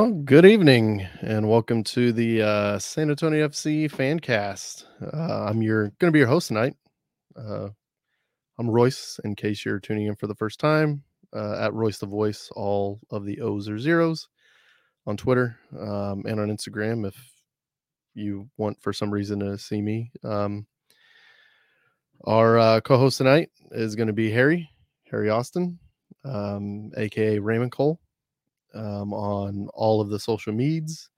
Well, good evening and welcome to the uh, San Antonio FC fan cast. Uh, I'm your going to be your host tonight. Uh, I'm Royce. In case you're tuning in for the first time, uh, at Royce the Voice, all of the O's or zeros on Twitter um, and on Instagram. If you want for some reason to see me, um, our uh, co-host tonight is going to be Harry Harry Austin, um, aka Raymond Cole um, on all of the social medias.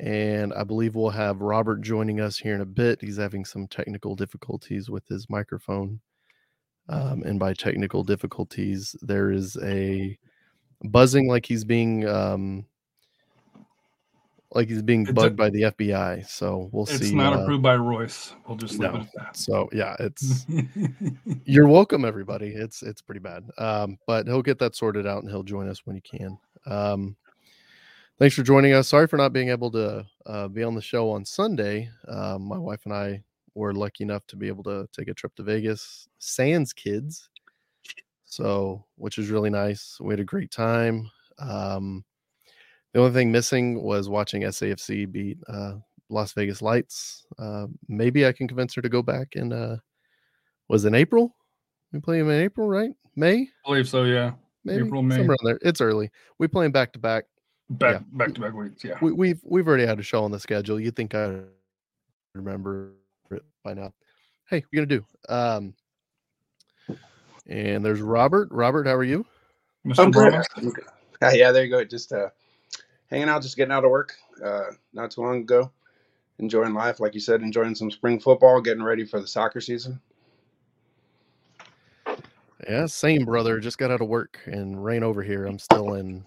And I believe we'll have Robert joining us here in a bit. He's having some technical difficulties with his microphone. Um, and by technical difficulties, there is a buzzing like he's being um, like he's being It's bugged a- by the FBI. So we'll It's see. It's not uh, approved by Royce. We'll just leave no. it at that. So yeah, it's you're welcome, everybody. It's it's pretty bad. Um, but he'll get that sorted out and he'll join us when he can. Um, thanks for joining us. Sorry for not being able to uh, be on the show on Sunday. Um, my wife and I were lucky enough to be able to take a trip to Vegas, Sans kids. So, which is really nice. We had a great time. Um, the only thing missing was watching SAFC beat uh, Las Vegas Lights. Uh, maybe I can convince her to go back and uh, was in April. We play them in April, right? May, I believe so. Yeah, maybe April, May. somewhere there. It's early. We play them back to back. back Yeah. back to back weeks. Yeah. We, we've we've already had a show on the schedule. You think I remember it by now? Hey, what you gonna do? Um, and there's Robert. Robert, how are you? I'm good. Bravo? I'm good. Ah, yeah, there you go. Just uh, hanging out, just getting out of work. Uh, not too long ago, enjoying life, like you said, enjoying some spring football, getting ready for the soccer season. Yeah, same brother. Just got out of work and rain over here. I'm still in,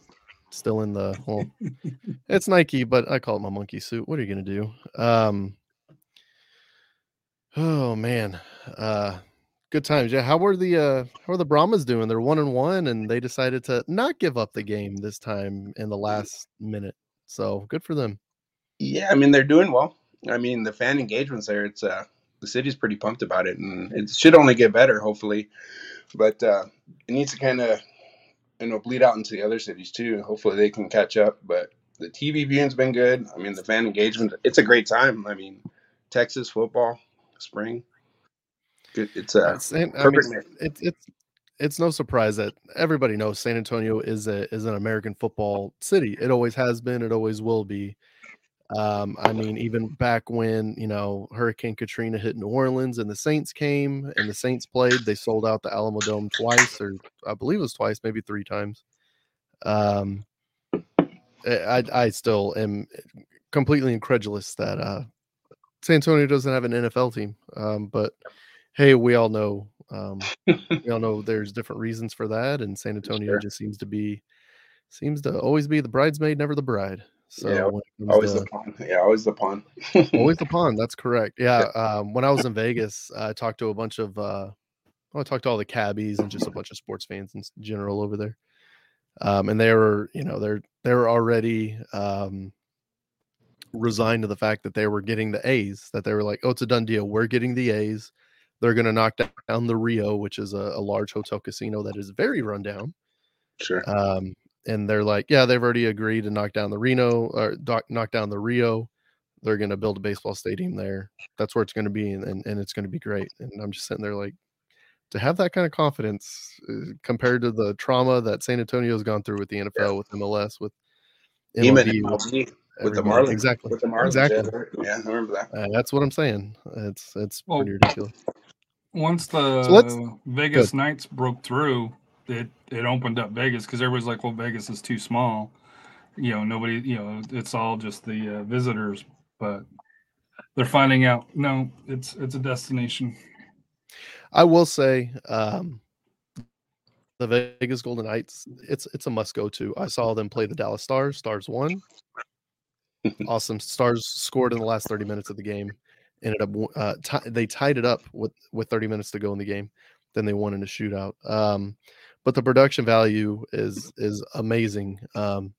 still in the. Well, it's Nike, but I call it my monkey suit. What are you gonna do? Um. Oh man, uh, good times. Yeah, how were the uh, how are the Brahmas doing? They're one and one, and they decided to not give up the game this time in the last minute. So good for them. Yeah, I mean they're doing well. I mean the fan engagements there. It's uh, the city's pretty pumped about it, and it should only get better, hopefully. But uh, it needs to kind of, you know, bleed out into the other cities too. Hopefully they can catch up. But the TV viewing's been good. I mean the fan engagement. It's a great time. I mean, Texas football, spring. Good. It's uh, It's- and, I mean, perfect. it's it's it's no surprise that everybody knows San Antonio is a is an American football city. It always has been. It always will be. Um, I mean, even back when you know Hurricane Katrina hit New Orleans and the Saints came and the Saints played, they sold out the Alamodome twice, or I believe it was twice, maybe three times. Um, I I still am completely incredulous that uh, San Antonio doesn't have an NFL team. Um, but hey, we all know um, we all know there's different reasons for that, and San Antonio Sure. just seems to be seems to always be the bridesmaid, never the bride. So Yeah, Always to- the pun. Yeah, always the pun. always the pun. That's correct. Yeah. Um, when I was in Vegas, I talked to a bunch of uh, I talked to all the cabbies and just a bunch of sports fans in general over there. Um, and they were, you know, they're they were already um, resigned to the fact that they were getting the A's. That they were like, oh, it's a done deal. We're getting the A's. They're going to knock down the Rio, which is a, a large hotel casino that is very rundown. Sure. Um, and they're like, yeah, they've already agreed to knock down the Reno or doc- knock down the Rio. They're going to build a baseball stadium there. That's where it's going to be, and, and, and it's going to be great. And I'm just sitting there like, to have that kind of confidence uh, compared to the trauma that San Antonio's gone through with the NFL, with MLS, with Even MLB, with MLB with the. Marlins. exactly, With the Marlins. exactly. Yeah, I remember that. Uh, that's what I'm saying. It's it's Well, pretty ridiculous. Once the let's- Vegas Knights broke through, it it opened up Vegas because everybody's like, well, Vegas is too small. You know, nobody. You know, it's all just the uh, visitors. But they're finding out. No, it's it's a destination. I will say, um, the Vegas Golden Knights, it's it's a must go to. I saw them play the Dallas Stars. Stars won. awesome. Stars scored in the last 30 minutes of the game. Ended up uh, ti- they tied it up with with 30 minutes to go in the game. Then they won in a shootout. Um, but the production value is is amazing. Um,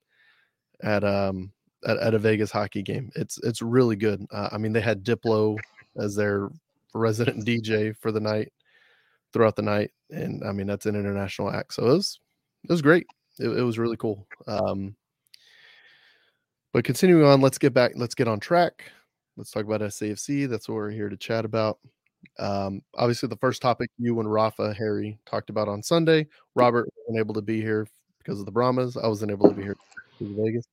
at um at, at a Vegas hockey game, it's it's really good. Uh, I mean, they had Diplo as their resident DJ for the night throughout the night, and I mean that's an international act, so it was it was great. It, it was really cool. Um, but continuing on, let's get back. Let's get on track. Let's talk about SAFC. That's what we're here to chat about. Um, obviously, the first topic you and Rafa Harry talked about on Sunday. Robert wasn't able to be here because of the Brahmas. I wasn't able to be here Vegas.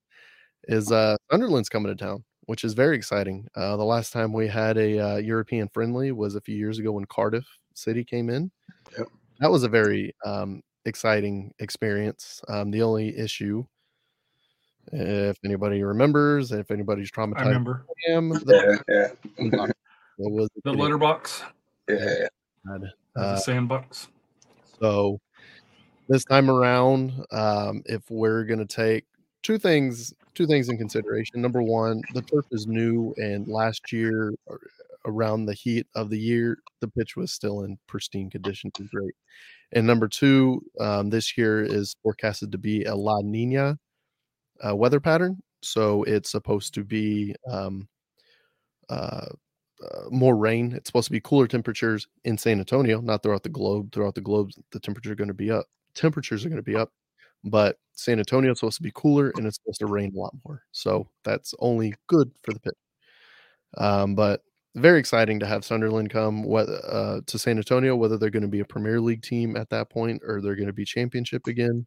Is uh, Sunderland's coming to town, which is very exciting. Uh, the last time we had a uh, European friendly was a few years ago when Cardiff City came in. Yep. That was a very um, exciting experience. Um, the only issue, if anybody remembers, if anybody's traumatized, I remember I am, the, Yeah, yeah, was the it litter box, yeah. had, the uh, sandbox. So this time around, um, if we're going to take two things, two things in consideration. Number one, the turf is new, and last year, around the heat of the year, the pitch was still in pristine condition. It was great. And number two, um, this year is forecasted to be a La Nina uh, weather pattern. So it's supposed to be um, uh, uh, more rain. It's supposed to be cooler temperatures in San Antonio, not throughout the globe. Throughout the globe, the temperature going to be up. Temperatures are going to be up, but San Antonio is supposed to be cooler and it's supposed to rain a lot more. So that's only good for the pit. Um, but very exciting to have Sunderland come uh, to San Antonio, whether they're going to be a Premier League team at that point or they're going to be Championship again.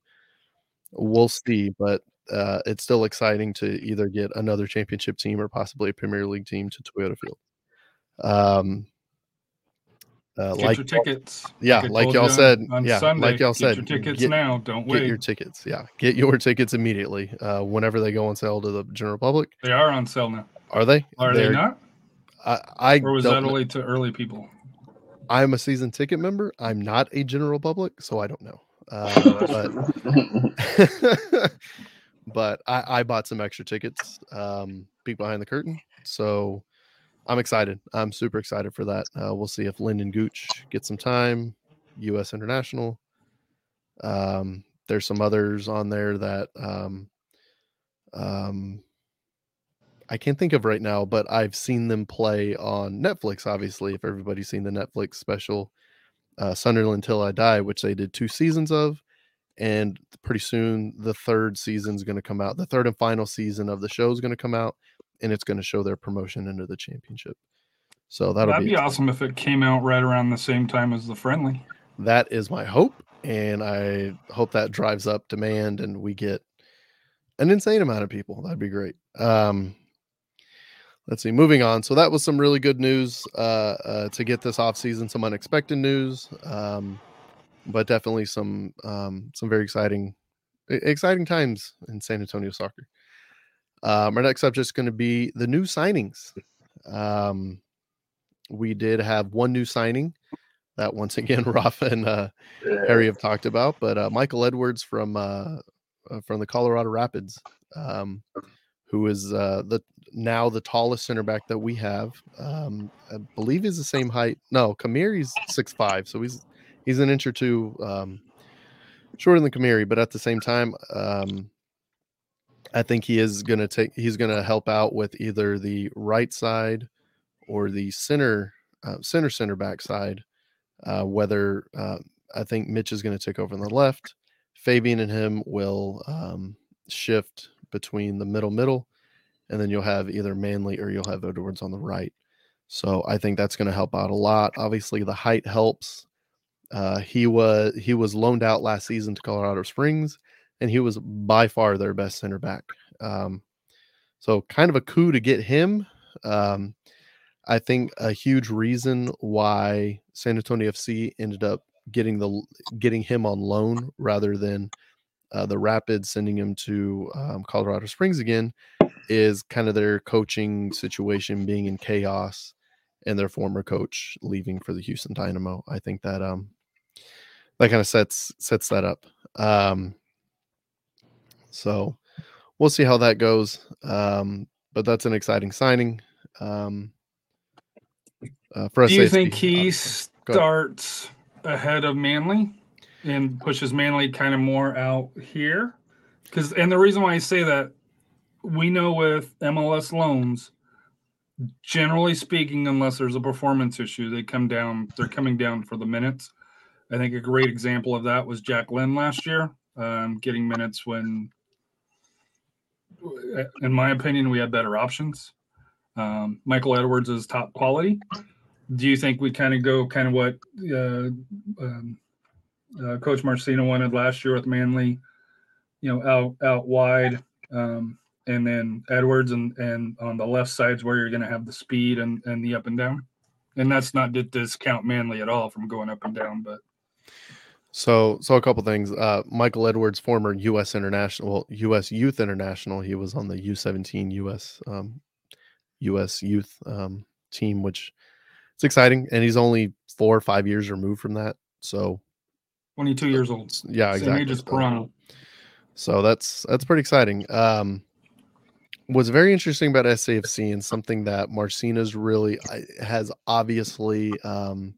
We'll see, but uh, it's still exciting to either get another Championship team or possibly a Premier League team to Toyota Field. Um, uh, Get like your tickets. yeah, I like y'all said, on yeah, Sunday, like y'all get said, your tickets get- now. Don't get wait. your tickets. Yeah, get your tickets immediately. Uh, whenever they go on sale to the general public, they are on sale now. are they? Are they They're- not? I, I Or was don't that know. only to early people? I'm a season ticket member. I'm not a general public, so I don't know. Uh, but but I, I bought some extra tickets, um, peek behind the curtain. So I'm excited. I'm super excited for that. Uh, we'll see if Lyndon Gooch gets some time. U.S. International. Um, there's some others on there that um, um, I can't think of right now, but I've seen them play on Netflix. Obviously, if everybody's seen the Netflix special, uh, Sunderland Till I Die, which they did two seasons of, and pretty soon the third season is going to come out. The third and final season of the show is going to come out, and it's going to show their promotion into the championship. So that'll That'd be, be awesome if it came out right around the same time as the friendly. that is my hope, and I hope that drives up demand and we get an insane amount of people. That'd be great. Um, let's see. Moving on. So that was some really good news uh, uh, to get this off season. Some unexpected news, um, but definitely some um, some very exciting exciting times in San Antonio soccer. Um, our next subject is going to be the new signings. Um, we did have one new signing that once again Rafa and uh, Harry have talked about, but uh, Michael Edwards from uh, uh, from the Colorado Rapids, um, who is uh, the now the tallest center back that we have. Um, I believe he's the same height. No, Kamiri's six five, so he's he's an inch or two um, shorter than Kamiri, but at the same time, um, I think he is going to take. He's going to help out with either the right side or the center uh, center center back side. Uh, whether uh, I think Mitch is going to take over on the left, Fabian and him will um, shift between the middle middle, and then you'll have either Manley or you'll have Edwards on the right. So I think that's going to help out a lot. Obviously, the height helps. Uh, he was he was loaned out last season to Colorado Springs, and he was by far their best center back. Um, so kind of a coup to get him. Um, I think a huge reason why San Antonio FC ended up getting the getting him on loan rather than uh, the Rapids sending him to um, Colorado Springs again is kind of their coaching situation being in chaos and their former coach leaving for the Houston Dynamo. I think that um that kind of sets sets that up. Um, so we'll see how that goes. Um, but that's an exciting signing. Um, uh, for us, Do you think he obviously. Go ahead. starts ahead of Manley and pushes Manley kind of more out here? Because and the reason why I say that, we know with MLS loans, generally speaking, unless there's a performance issue, they come down. They're coming down for the minutes. I think a great example of that was Jack Lynn last year, um, getting minutes when in my opinion, we have better options. Um, Michael Edwards is top quality. Do you think we kind of go kind of what uh, um, uh, Coach Marcina wanted last year with Manley? You know, out out wide, um, and then Edwards and and on the left sides where you're going to have the speed and and the up and down. And that's not to discount Manley at all from going up and down, but So, so a couple things. Uh, Michael Edwards, former U.S. international, well, U.S. Youth International. He was on the U17 U.S. Um, U.S. Youth um, team, which it's exciting. And he's only four or five years removed from that. So, 22 years old. yeah, Same exactly. age as So- Pirano. So that's that's pretty exciting. Um, what's very interesting about SAFC and something that Marcina's really has obviously um,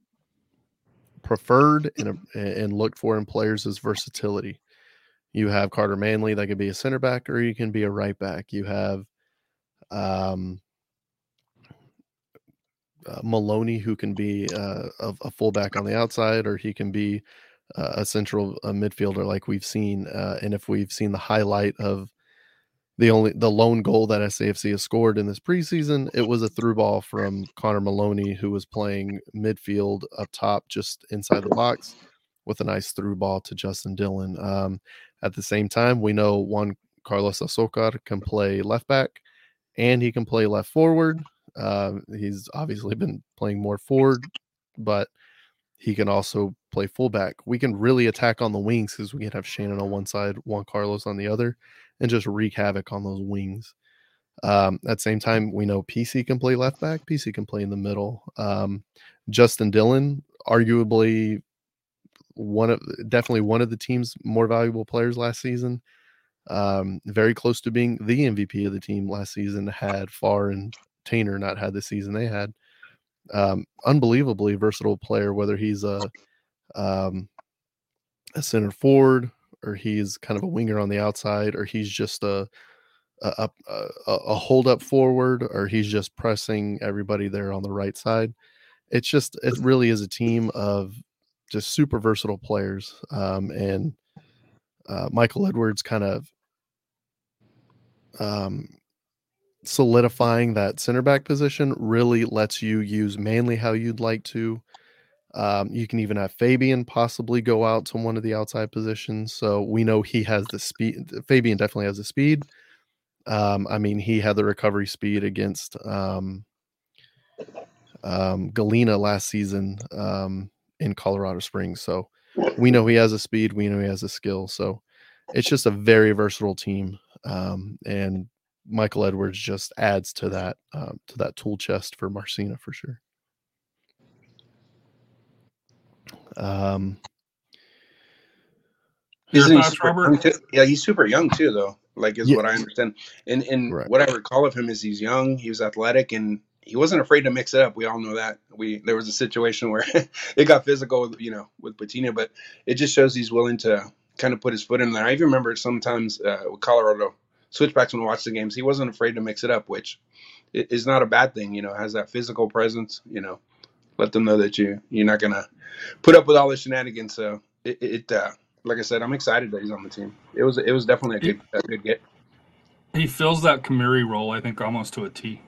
preferred and uh, and looked for in players is versatility. You have Carter Manley that could be a center back or you can be a right back. You have um, uh, Maloney who can be uh, a, a fullback on the outside or he can be uh, a central uh, midfielder like we've seen. Uh, and if we've seen the highlight of the only the lone goal that SAFC has scored in this preseason, it was a through ball from Connor Maloney, who was playing midfield up top, just inside the box, with a nice through ball to Justin Dhillon. Um, at the same time, we know Juan Carlos Azocar can play left back, and he can play left forward. Uh, he's obviously been playing more forward, but he can also play fullback. We can really attack on the wings because we can have Shannon on one side, Juan Carlos on the other, and just wreak havoc on those wings. Um, at the same time, we know PC can play left back, PC can play in the middle. Um, Justin Dhillon, arguably one of definitely one of the team's more valuable players last season. Um, very close to being the MVP of the team last season. Had Far and Tainer not had the season they had, um, unbelievably versatile player. Whether he's a um, a center forward or he's kind of a winger on the outside, or he's just a a, a, a hold up forward, or he's just pressing everybody there on the right side. It's just it really is a team of just super versatile players, um, and uh, Michael Edwards kind of um, solidifying that center back position really lets you use Manley how you'd like to. Um, you can even have Fabian possibly go out to one of the outside positions. So we know he has the speed. Fabian definitely has the speed. Um, I mean, he had the recovery speed against um, um, Galena last season um, in Colorado Springs. So we know he has a speed. We know he has a skill. So it's just a very versatile team. Um, and Michael Edwards just adds to that to that tool chest for Marcina for sure. Um, Isn't he super young too? Yeah, he's super young too, though. Like is Yeah. what I understand. And and Right. what I recall of him is he's young, he was athletic, and he wasn't afraid to mix it up. We all know that. We there was a situation where it got physical, you know, with Patina, but it just shows he's willing to kind of put his foot in there. I even remember sometimes uh, with Colorado switchbacks when we watched the games, he wasn't afraid to mix it up, which is not a bad thing. You know, has that physical presence. You know, let them know that you you're not gonna put up with all the shenanigans. So it, it uh, like I said, I'm excited that he's on the team. It was it was definitely a good a good get. He fills that Kamiri role, I think, almost to a T.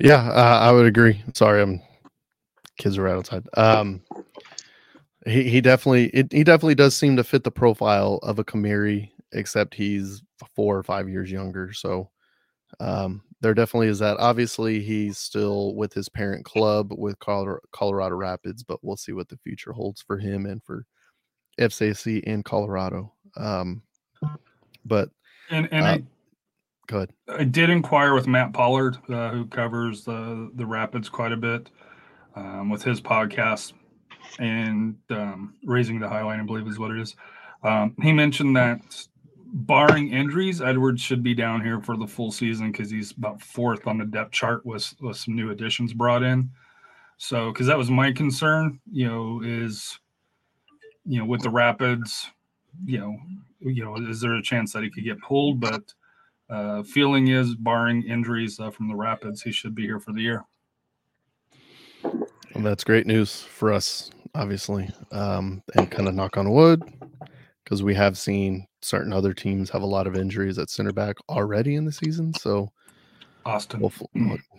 yeah, uh, I would agree. Sorry, I'm kids are right outside. Um, he he definitely it, he definitely does seem to fit the profile of a Kamiri, except he's four or five years younger. So um, there definitely is that. Obviously, he's still with his parent club with Colorado, Rapids, but we'll see what the future holds for him and for FCC in Colorado. Um, but And and Uh, I, go ahead. I did inquire with Matt Pollard, uh, who covers the the Rapids quite a bit, um, with his podcast and um, raising the highline, I believe is what it is. Um, he mentioned that barring injuries, Edwards should be down here for the full season because he's about fourth on the depth chart with with some new additions brought in. So, because that was my concern, you know, is you know with the Rapids, you know, you know, is there a chance that he could get pulled? But uh, feeling is, barring injuries uh, from the Rapids, he should be here for the year. And that's great news for us, obviously. Um, and kind of knock on wood, because we have seen certain other teams have a lot of injuries at center back already in the season. So Austin.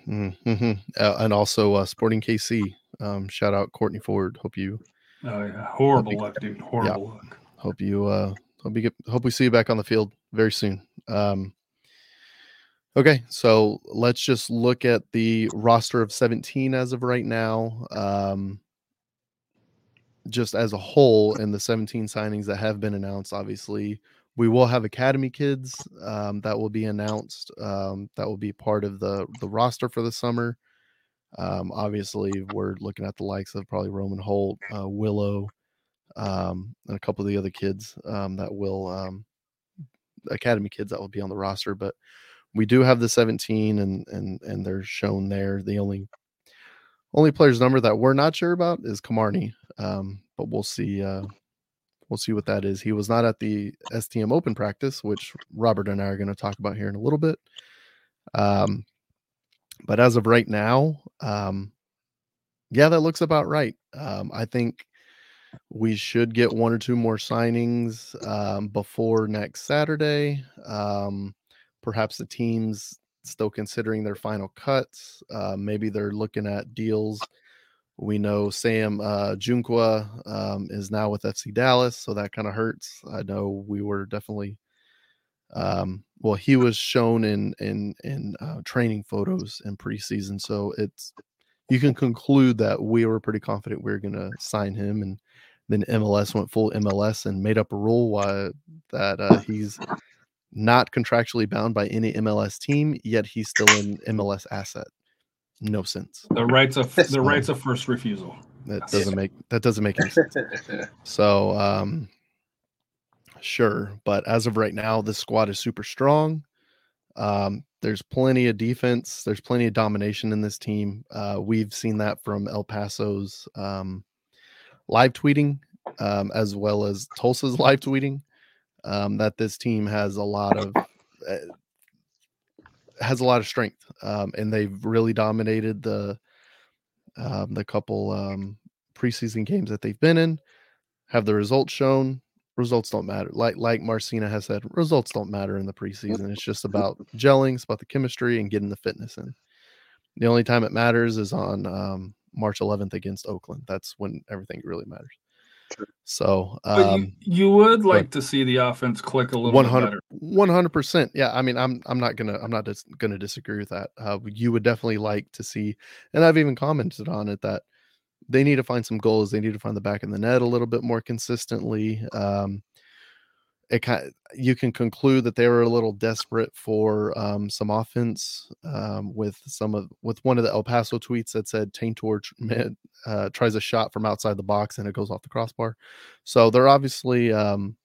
mm-hmm. uh, and also uh, Sporting KC. Um, shout out Courtney Ford. Hope you. Oh yeah, horrible luck, dude. Horrible yeah. luck. Hope you. Uh, hope you get. Hope we see you back on the field very soon. Um, okay, so let's just look at the roster of 17 as of right now. Um, just as a whole, and the 17 signings that have been announced, obviously, we will have academy kids um, that will be announced. Um, that will be part of the the roster for the summer. Um, obviously, we're looking at the likes of probably Roman Holt, uh, Willow, um, and a couple of the other kids um, that will um, academy kids that will be on the roster. But we do have the 17, and and and they're shown there. The only only player's number that we're not sure about is Kamarni, um, but we'll see. Uh, we'll see what that is. He was not at the STM Open practice, which Robert and I are going to talk about here in a little bit. Um, but as of right now, um, yeah, that looks about right. Um, I think we should get one or two more signings um, before next Saturday. Um, perhaps the teams still considering their final cuts. Uh, maybe they're looking at deals. We know Sam uh, Junqua um, is now with FC Dallas, so that kind of hurts. I know we were definitely, um, well, he was shown in in in uh, training photos in preseason, so it's you can conclude that we were pretty confident we were going to sign him, and then MLS went full MLS and made up a rule why that uh, he's not contractually bound by any MLS team, yet he's still an MLS asset. No sense. The rights of the rights of first refusal. That doesn't make that doesn't make any sense. so um sure, but as of right now, this squad is super strong. Um, there's plenty of defense, there's plenty of domination in this team. Uh, we've seen that from El Paso's um, live tweeting, um, as well as Tulsa's live tweeting um, that this team has a lot of uh, has a lot of strength, um, and they've really dominated the um, the couple um, preseason games that they've been in. Have the results shown? Results don't matter. Like like Marcina has said, results don't matter in the preseason. It's just about gelling. It's about the chemistry and getting the fitness in. The only time it matters is on um, March 11th against Oakland. That's when everything really matters. So, um, you, you, would like to see the offense click a little 100, better. One hundred percent. Yeah, I mean, I'm I'm not gonna I'm not dis- gonna disagree with that. Uh, you would definitely like to see, and I've even commented on it that they need to find some goals. They need to find the back in the net a little bit more consistently. Um, it kind of, you can conclude that they were a little desperate for um, some offense um, with some of with one of the El Paso tweets that said Taintor uh, tries a shot from outside the box and it goes off the crossbar. So they're obviously um,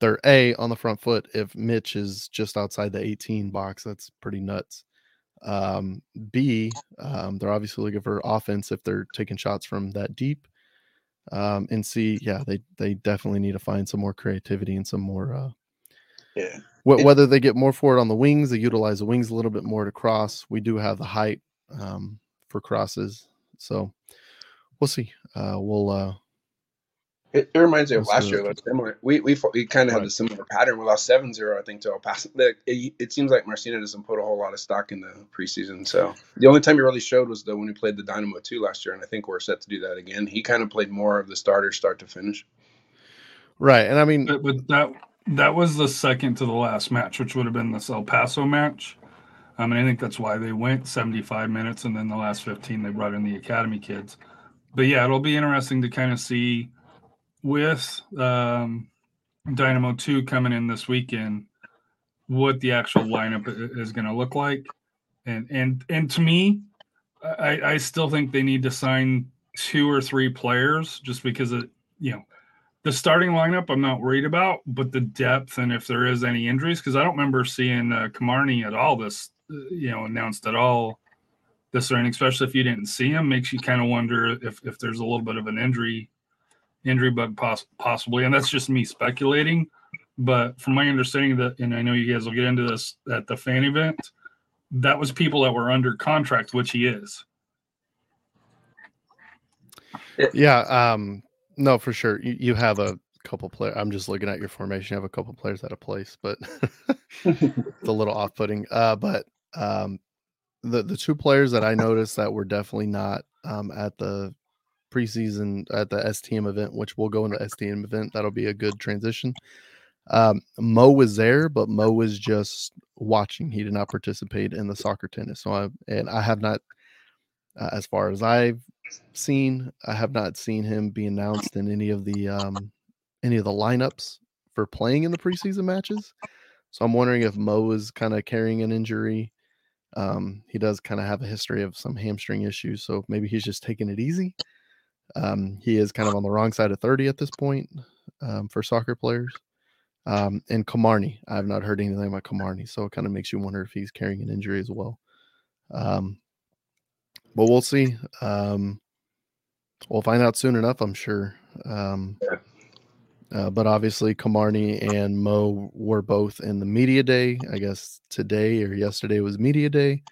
they're a on the front foot. If Mitch is just outside the 18 box, that's pretty nuts. Um, B, um, they're obviously looking for offense if they're taking shots from that deep um, and see, yeah, they they definitely need to find some more creativity and some more. Uh, yeah. Wh- whether they get more for it on the wings, they utilize the wings a little bit more to cross. We do have the height um, for crosses, so we'll see. Uh, we'll uh, it, it reminds me of last year. That's similar. We we we kind of right. had a similar pattern. We lost 7-0, I think, to El Paso. It, it, it, seems like Marcina doesn't put a whole lot of stock in the preseason. So the only time he really showed was the when we played the Dynamo two last year, and I think we're set to do that again. He kind of played more of the starter, start to finish. Right, and I mean, but, but that that was the second to the last match, which would have been this El Paso match. I mean, I think that's why they went 75 minutes, and then the last 15 they brought in the academy kids. But yeah, it'll be interesting to kind of see with um, Dynamo 2 coming in this weekend, what the actual lineup is going to look like. And and and to me, I, I still think they need to sign two or three players just because it, you know the starting lineup I'm not worried about, but the depth and if there is any injuries, because I don't remember seeing uh, Kamarni at all this, uh, you know, announced at all this or especially if you didn't see him, makes you kind of wonder if if there's a little bit of an injury injury bug poss- possibly, and that's just me speculating. But from my understanding that, and I know you guys will get into this at the fan event, that was people that were under contract, which he is. Yeah, um, no, for sure. You, you have a couple players. I'm just looking at your formation. You have a couple players out of place, but it's a little off-putting. Uh, but um, the the two players that I noticed that were definitely not um, at the preseason at the STM event, which we'll go into STM event. That'll be a good transition. Um, Mo was there, but Mo was just watching. He did not participate in the soccer tennis. So I and I have not, uh, as far as I've seen, I have not seen him be announced in any of the um, any of the lineups for playing in the preseason matches. So I'm wondering if Mo is kind of carrying an injury. Um, he does kind of have a history of some hamstring issues, so maybe he's just taking it easy. Um, he is kind of on the wrong side of 30 at this point um, for soccer players. Um, and Kamarni, I have not heard anything about Kamarni, so it kind of makes you wonder if he's carrying an injury as well. Um, but we'll see. Um, we'll find out soon enough, I'm sure. Um, uh, but obviously, Kamarni and Mo were both in the media day. I guess today or yesterday was media day,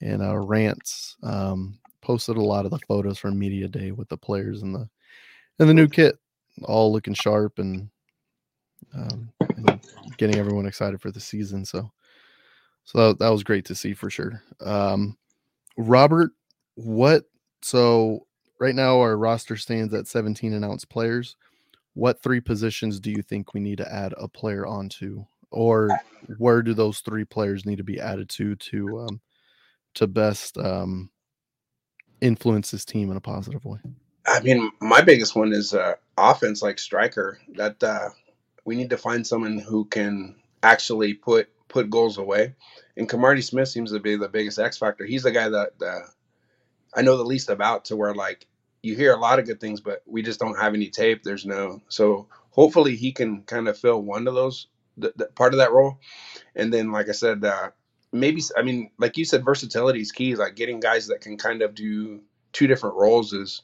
and uh, Rants um, posted a lot of the photos from media day with the players and the in the new kit, all looking sharp and, um, and getting everyone excited for the season. So, so that, that was great to see for sure. Um, Robert, what? So right now our roster stands at 17 announced players. What three positions do you think we need to add a player onto, or where do those three players need to be added to to um, to best um, influence this team in a positive way? I mean, my biggest one is uh, offense, like striker. That uh, we need to find someone who can actually put put goals away. And Kamardi Smith seems to be the biggest X factor. He's the guy that uh, I know the least about. To where like you hear a lot of good things, but we just don't have any tape. There's no so hopefully he can kind of fill one of those th- th- part of that role. And then, like I said, uh, maybe I mean, like you said, versatility is key. Like getting guys that can kind of do two different roles is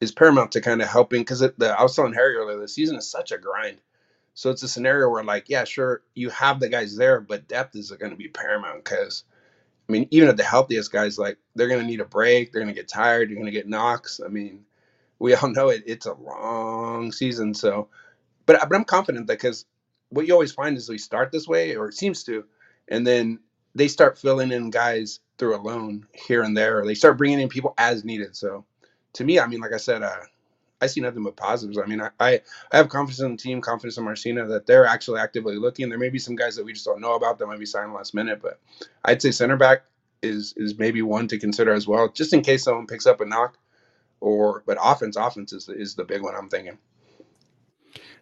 is paramount to kind of helping because the I was telling Harry earlier, the season is such a grind. So it's a scenario where like, yeah, sure, you have the guys there, but depth is going to be paramount because I mean, even at the healthiest guys, like they're going to need a break, they're going to get tired, you're going to get knocks. I mean, we all know it. It's a long season, so but but I'm confident that because what you always find is we start this way, or it seems to, and then they start filling in guys through a loan here and there, they start bringing in people as needed. So to me, I mean, like I said, uh, I see nothing but positives. I mean, I, I, I have confidence in the team, confidence in Marcina that they're actually actively looking. There may be some guys that we just don't know about that might be signed last minute, but I'd say center back is is maybe one to consider as well, just in case someone picks up a knock. Or but offense, offense is is the big one I'm thinking.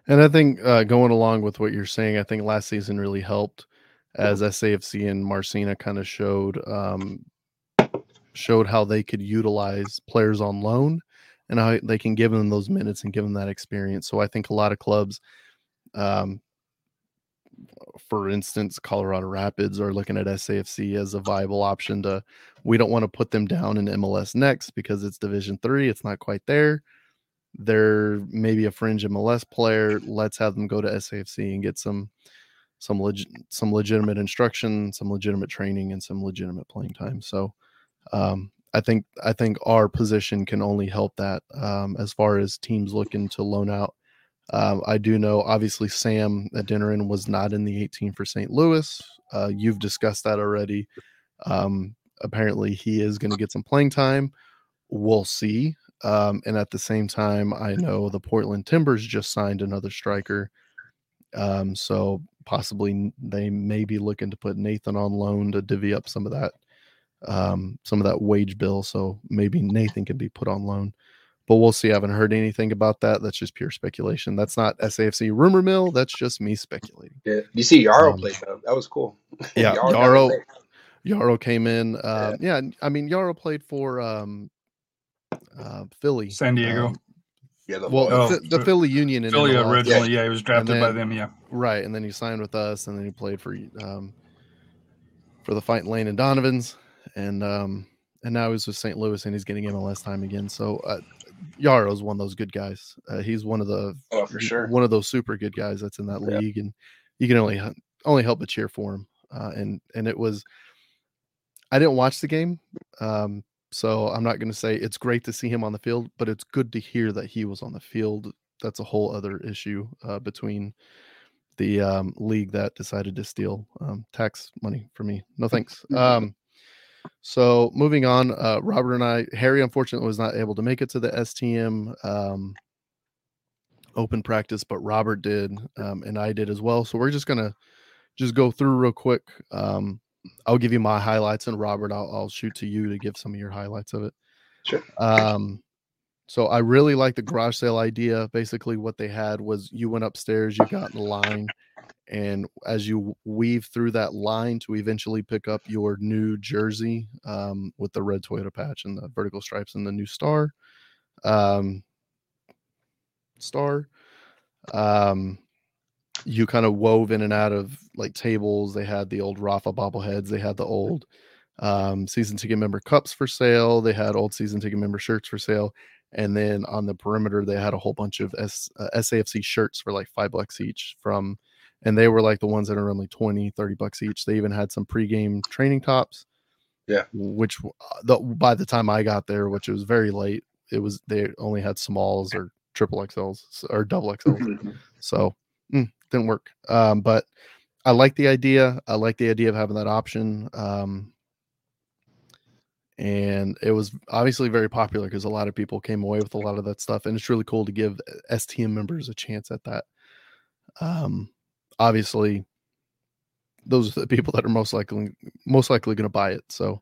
And I think uh, going along with what you're saying, I think last season really helped as SAFC and Marcina kind of showed um, showed how they could utilize players on loan and how they can give them those minutes and give them that experience. So I think a lot of clubs, um, for instance, Colorado Rapids are looking at SAFC as a viable option to. We don't want to put them down in MLS next because it's Division Three. It's not quite there. They're maybe a fringe MLS player. Let's have them go to SAFC and get some some leg- some legitimate instruction, some legitimate training, and some legitimate playing time. So um, I think I think our position can only help that um, as far as teams looking to loan out. Um, I do know, obviously, Sam at Adeniran was not in the 18 for St. Louis. Uh, you've discussed that already. Um, apparently, he is going to get some playing time. We'll see. Um, and at the same time, I know the Portland Timbers just signed another striker. Um, so possibly they may be looking to put Nathan on loan to divvy up some of that um, some of that wage bill. So maybe Nathan can be put on loan. But we'll see. I haven't heard anything about that. That's just pure speculation. That's not SAFC rumor mill. That's just me speculating. Yeah, you see Yarrow Um, played though. That was cool. Yeah, got Yarrow. Yarrow came in. Uh, yeah. I mean Yarrow played for um, uh, Philly, San Diego. Yeah, the well, Oh, the, the Philly Union in Philly MLS. originally, yeah, he was drafted by them. Yeah, Right, and then he signed with us, and then he played for um, for the Fight Lane and Donovan's, and um, and now he's with St. Louis, and he's getting MLS time again. So uh, Yarrow's one of those good guys. Uh, he's one of the oh for sure. one of those super good guys that's in that Yeah. league, and you can only h- only help but cheer for him. Uh, and and it was, I didn't watch the game, um, so I'm not going to say it's great to see him on the field, but it's good to hear that he was on the field that's a whole other issue uh, between the um, league that decided to steal um, tax money for me. No thanks. Um, so moving on, uh, Robert and I, Harry unfortunately was not able to make it to the STM um, open practice, but Robert did, um, and I did as well. So we're just gonna just go through real quick. Um, I'll give you my highlights, and Robert, I'll, I'll shoot to you to give some of your highlights of it. Sure. Um, so I really like the garage sale idea. Basically, what they had was you went upstairs, you got in the line, and as you weave through that line to eventually pick up your new jersey um, with the red Toyota patch and the vertical stripes and the new star, um, star, um, you kind of wove in and out of like tables. They had the old Rafa bobbleheads. They had the old um, season ticket member cups for sale. They had old season ticket member shirts for sale. And then on the perimeter, they had a whole bunch of S, uh, SAFC shirts for like five bucks each from, and they were like the ones that are only 20, 30 bucks each. They even had some pregame training tops. Yeah. Which uh, the, by the time I got there, which was very late, it was, they only had smalls or triple XLs or double XLs. so mm, didn't work. Um, but I like the idea. I like the idea of having that option. Um, and it was obviously very popular because a lot of people came away with a lot of that stuff and it's really cool to give stm members a chance at that um obviously those are the people that are most likely most likely going to buy it so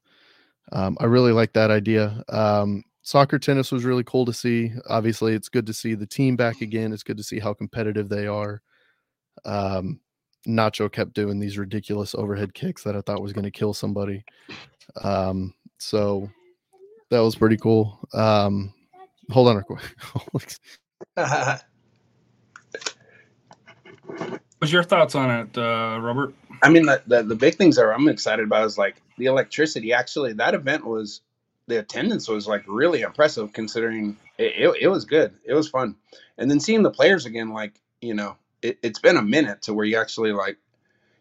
um, i really like that idea um, soccer tennis was really cool to see obviously it's good to see the team back again it's good to see how competitive they are um, nacho kept doing these ridiculous overhead kicks that i thought was going to kill somebody um, so that was pretty cool. Um, hold on a quick. What's your thoughts on it, uh, Robert? I mean, the, the, the big things that I'm excited about is like the electricity. Actually, that event was the attendance was like really impressive considering it, it, it was good. It was fun, and then seeing the players again, like you know, it, it's been a minute to where you actually like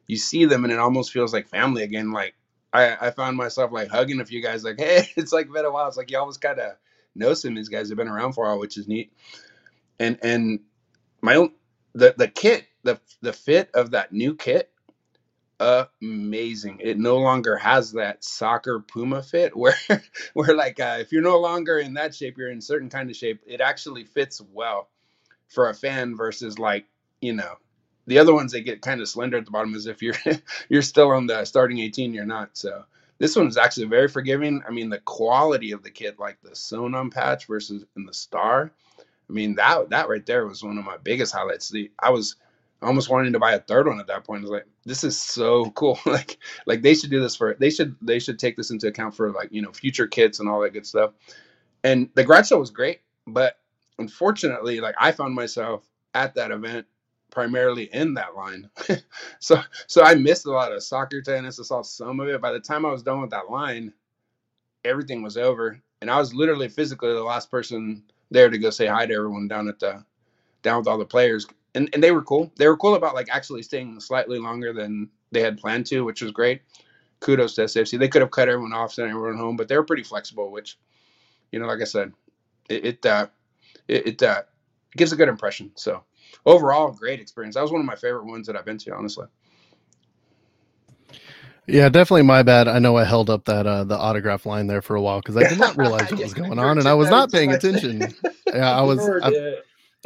you see them and it almost feels like family again. Like I, I found myself like hugging a few guys, like, hey, it's like been a while. It's like you always kind of know some of these guys have been around for a while, which is neat. And and my own the the kit, the the fit of that new kit, amazing. It no longer has that soccer Puma fit where where like uh, if you're no longer in that shape, you're in certain kind of shape. It actually fits well for a fan versus like you know the other ones they get kind of slender at the bottom as if you're you're still on the starting 18 you're not so this one is actually very forgiving i mean the quality of the kit like the sonon patch versus in the star i mean that that right there was one of my biggest highlights the i was almost wanting to buy a third one at that point. I was like, this is so cool. like, like they should do this for they should they should take this into account for like you know future kits and all that good stuff. And the garage sale was great, but unfortunately, like I found myself at that event primarily in that line. so so I missed a lot of soccer tennis. I saw some of it. By the time I was done with that line, everything was over. And I was literally physically the last person there to go say hi to everyone down at the down with all the players. And and they were cool. They were cool about like actually staying slightly longer than they had planned to, which was great. Kudos to SFC. They could have cut everyone off, sent everyone home, but they were pretty flexible, which, you know, like I said, it, it uh it, it uh gives a good impression. So overall, great experience. That was one of my favorite ones that I've been to, honestly. Yeah, definitely my bad. I know I held up that uh the autograph line there for a while because I did not realize what was going on and I was not paying attention. Yeah, I was. I,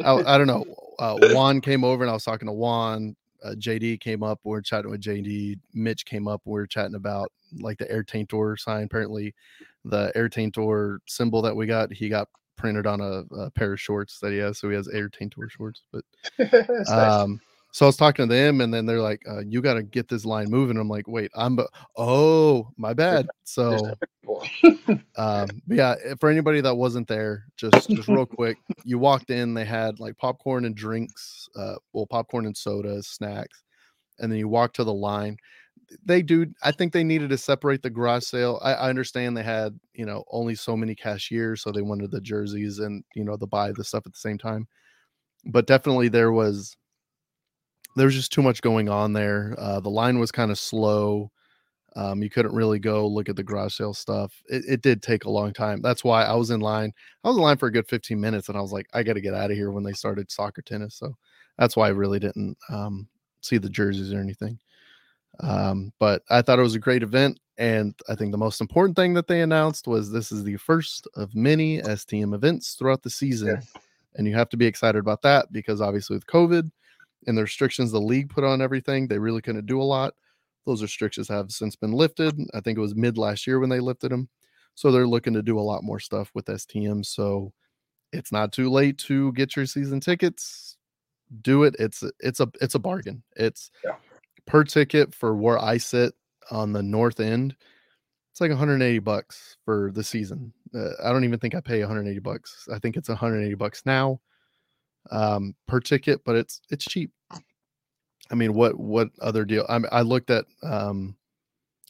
I, I don't know. Uh, Juan came over and I was talking to Juan. Uh, JD came up. We are chatting with JD. Mitch came up. We are chatting about like the Air Taintor sign. Apparently, the Air Taintor symbol that we got, he got printed on a, a, pair of shorts that he has. So he has Air Taintor shorts. But um, so I was talking to them, and then they're like, uh, "You got to get this line moving." I'm like, "Wait, I'm but oh, my bad." So, um, yeah, eh, for anybody that wasn't there, just just real quick, you walked in. They had like popcorn and drinks, uh, well, popcorn and sodas, snacks, and then you walk to the line they do. I think they needed to separate the garage sale. I, I, understand they had, you know, only so many cashiers, so they wanted the jerseys and you know the buy the stuff at the same time. But definitely there was there was just too much going on there. Uh, the line was kind of slow. Um, you couldn't really go look at the garage sale stuff. It, it did take a long time. That's why I was in line. I was in line for a good 15 minutes, and I was like, I got to get out of here when they started soccer tennis. So that's why I really didn't um, see the jerseys or anything. Um, but I thought it was a great event. And I think the most important thing that they announced was this is the first of many STM events throughout the season. Yes. And you have to be excited about that because obviously with COVID and the restrictions the league put on everything, they really couldn't do a lot. Those restrictions have since been lifted. I think it was mid last year when they lifted them. So they're looking to do a lot more stuff with STM. So it's not too late to get your season tickets. Do it. It's it's a it's a bargain. It's Yeah. Per ticket for where I sit on the north end. It's like 180 bucks for the season. Uh, I don't even think I pay 180 bucks. I think it's 180 bucks now um, per ticket, but it's it's cheap. I mean, what what other deal? I I looked at um,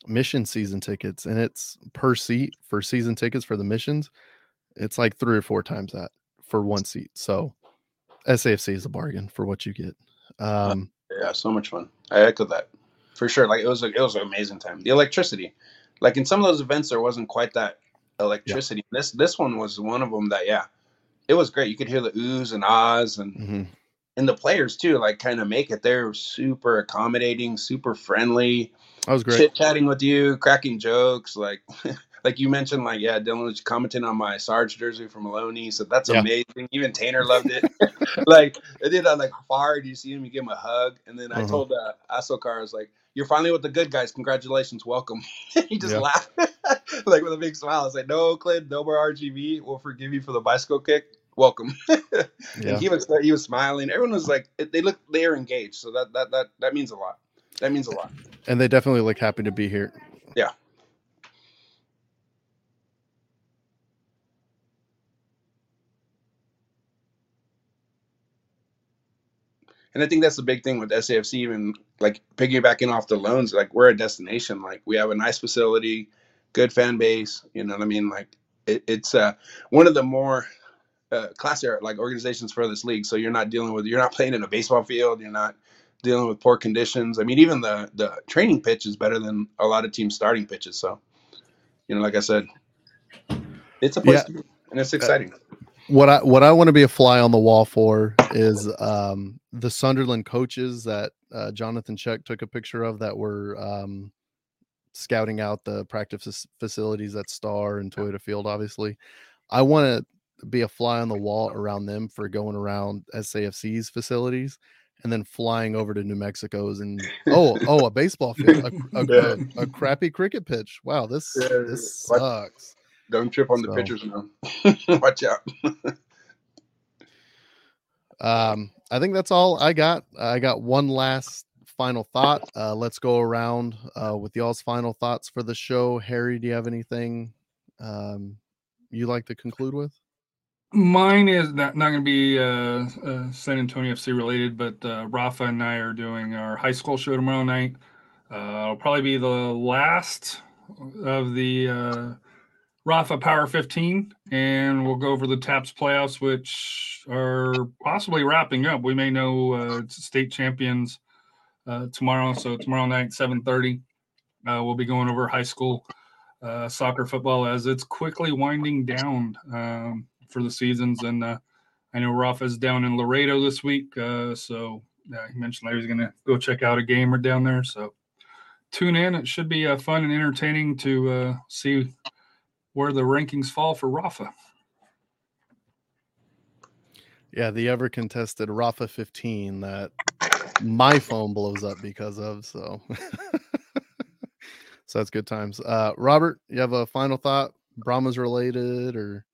mission season tickets, and it's per seat for season tickets for the missions. It's like three or four times that for one seat. So SAFC is a bargain for what you get. Um, Yeah, so much fun. I echo that for sure. Like it was, like, it was an amazing time. The electricity, like in some of those events, there wasn't quite that electricity. This this one was one of them that yeah, it was great. You could hear the oohs and ahs, and mhm. and the players too. Like kind of make it. They're super accommodating, super friendly, That was great. chit chatting with you, cracking jokes. Like like you mentioned, like yeah, Dhillon was commenting on my Sarge jersey from Maloney. So that's Yeah. amazing. Even Tanner loved it. like I did that like far. Do you see him? You give him a hug, and then I Uh-huh. told uh, Asokar, I was like, "You're finally with the good guys. Congratulations, welcome." he just Yeah. laughed like with a big smile. I was like, "No, Clint, no more RGV. We'll forgive you for the bicycle kick. Welcome." Yeah. And he was he was smiling. Everyone was like, they look they are engaged. So that that that that means a lot. That means a lot. And they definitely look happy to be here. Yeah. And I think that's the big thing with SAFC, even like piggybacking off the loans, like we're a destination. Like we have a nice facility, good fan base. You know what I mean? Like it, it's uh, one of the more uh, classier like organizations for this league. So you're not dealing with you're not playing in a baseball field. You're not dealing with poor conditions. I mean, even the the training pitch is better than a lot of teams' starting pitches. So, you know, like I said, it's a place Yeah. to be, and it's exciting. What I what I want to be a fly on the wall for is um, the Sunderland coaches that uh, Jonathan Check took a picture of that were um, scouting out the practice facilities at Star and Toyota Field. Obviously, I want to be a fly on the wall around them for going around SAFC's facilities and then flying over to New Mexico's and oh oh a baseball field, a, a, Yeah. a, a crappy cricket pitch. Wow, this Yeah, this sucks. Don't trip on the So- pitchers now. Watch out. Um, I think that's all I got. I got one last final thought. Uh, let's go around uh, with y'all's final thoughts for the show. Harry, do you have anything um, you like to conclude with? Mine is not, not going to be uh, uh, San Antonio FC related, but uh, Rafa and I are doing our high school show tomorrow night. Uh, it'll probably be the last of the uh, Rafa Power 15, and we'll go over the TAPPS playoffs, which are possibly wrapping up. We may know uh, state champions uh, tomorrow, so tomorrow night, 7:30, uh, we'll be going over high school uh, soccer football as it's quickly winding down um, for the seasons. And uh, I know Rafa's down in Laredo this week, uh, so he mentioned he going to go check out a game or down there. So tune in; it should be fun and entertaining to see where the rankings fall for Rafa. Yeah, the ever contested Rafa 15 that my phone blows up because of. So, so that's good times. Uh, Robert, you have a final thought? Brahmas related or?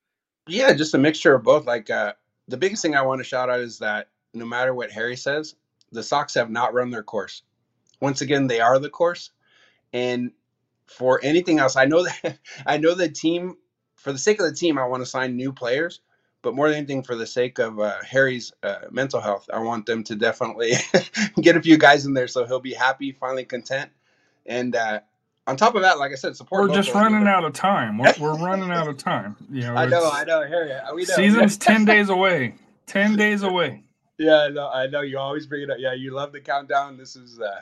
Yeah, just a mixture of both. Like uh, the biggest thing I want to shout out is that no matter what Harry says, the Sox have not run their course. Once again, they are the course. And for anything else, I know that I know the team. For the sake of the team, I want to sign new players. But more than anything, for the sake of uh, Harry's uh, mental health, I want them to definitely get a few guys in there so he'll be happy, finally content. And uh, on top of that, like I said, support. We're just running out of time. We're, we're running out of time. You know, I know, I know, Harry. We know. Season's ten days away. Ten days away. Yeah, I know. I know. You always bring it up. Yeah, you love the countdown. This is uh,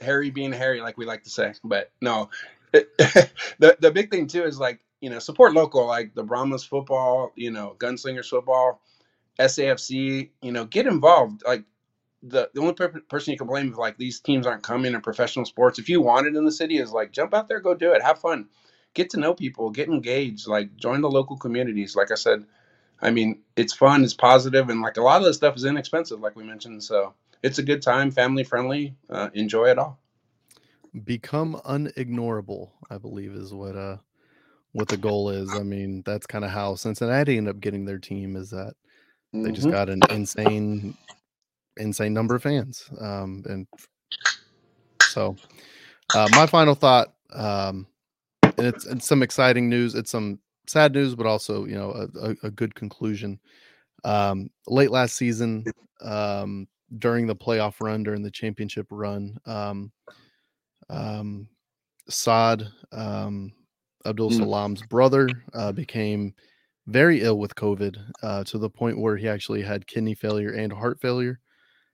Harry being Harry, like we like to say. But no, the the big thing too is like you know support local, like the Brahmas football, you know Gunslingers football, SAFC. You know, get involved. Like the the only per- person you can blame if like these teams aren't coming in professional sports. If you want it in the city, is like jump out there, go do it, have fun, get to know people, get engaged, like join the local communities. Like I said, I mean, it's fun, it's positive, and like a lot of this stuff is inexpensive, like we mentioned. So it's a good time, family friendly. Uh, enjoy it all. Become unignorable, I believe, is what uh what the goal is. I mean, that's kind of how Cincinnati ended up getting their team. Is that they just Mhm. got an insane, insane number of fans, um, and so uh, my final thought, um, and it's, it's some exciting news. It's some sad news, but also you know a, a, a good conclusion. Um, late last season, um, during the playoff run, during the championship run, um, um, Saad um, Abdul Mm. Salaam's brother uh, became very ill with COVID uh, to the point where he actually had kidney failure and heart failure.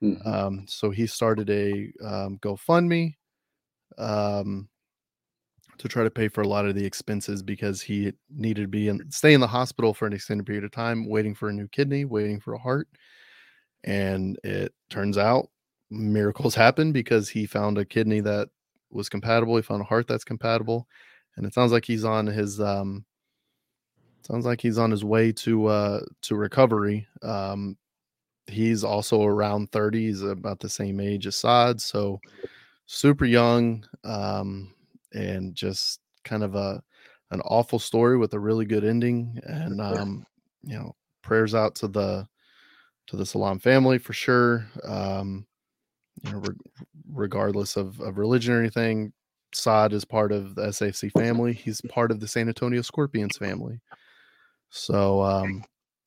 Mhm. Um, so he started a um, GoFundMe um, to try to pay for a lot of the expenses because he needed to be in, stay in the hospital for an extended period of time, waiting for a new kidney, waiting for a heart. And it turns out miracles happen because he found a kidney that was compatible. He found a heart that's compatible, and it sounds like he's on his um, sounds like he's on his way to uh to recovery. Um, he's also around 30 he's about the same age as Saad, so super young um and just kind of a an awful story with a really good ending and um you know prayers out to the to the Salaam family for sure um you know re- regardless of, of religion or anything Saad is part of the SAFC family he's part of the San Antonio Scorpions family. So um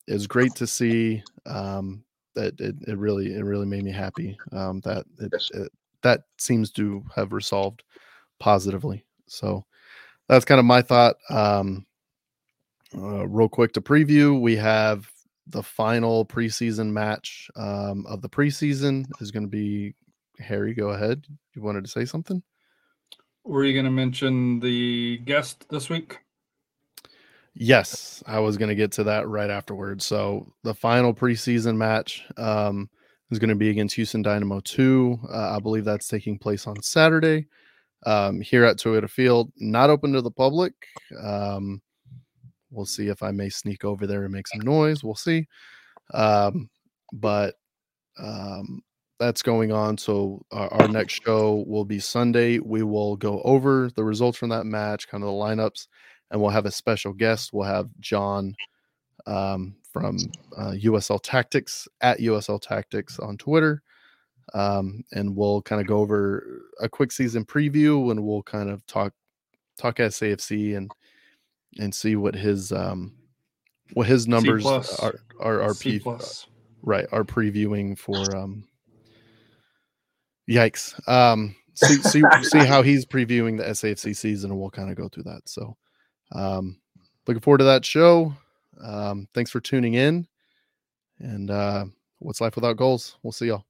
it's great to see um that it, it really it really made me happy um that it, it that seems to have resolved positively. So that's kind of my thought um uh, real quick to preview we have the final preseason match um of the preseason is going to be harry go ahead you wanted to say something Were you going to mention the guest this week? Yes, I was going to get to that right afterwards. So the final preseason match um, is going to be against Houston Dynamo 2. Uh, I believe that's taking place on Saturday um, here at Toyota Field. Not open to the public. Um, we'll see if I may sneak over there and make some noise. We'll see. Um, but um, that's going on. So our, our next show will be Sunday. We will go over the results from that match, kind of the lineups and we'll have a special guest. We'll have John um, from uh, USL Tactics at USL Tactics on Twitter. Um, and we'll kind of go over a quick season preview and we'll kind of talk talk SAFC and and see what his um what his numbers are are, are P- right are previewing for um yikes. Um see see see how he's previewing the SAFC season and we'll kind of go through that. So um looking forward to that show. Um thanks for tuning in and uh what's life without goals? We'll see y'all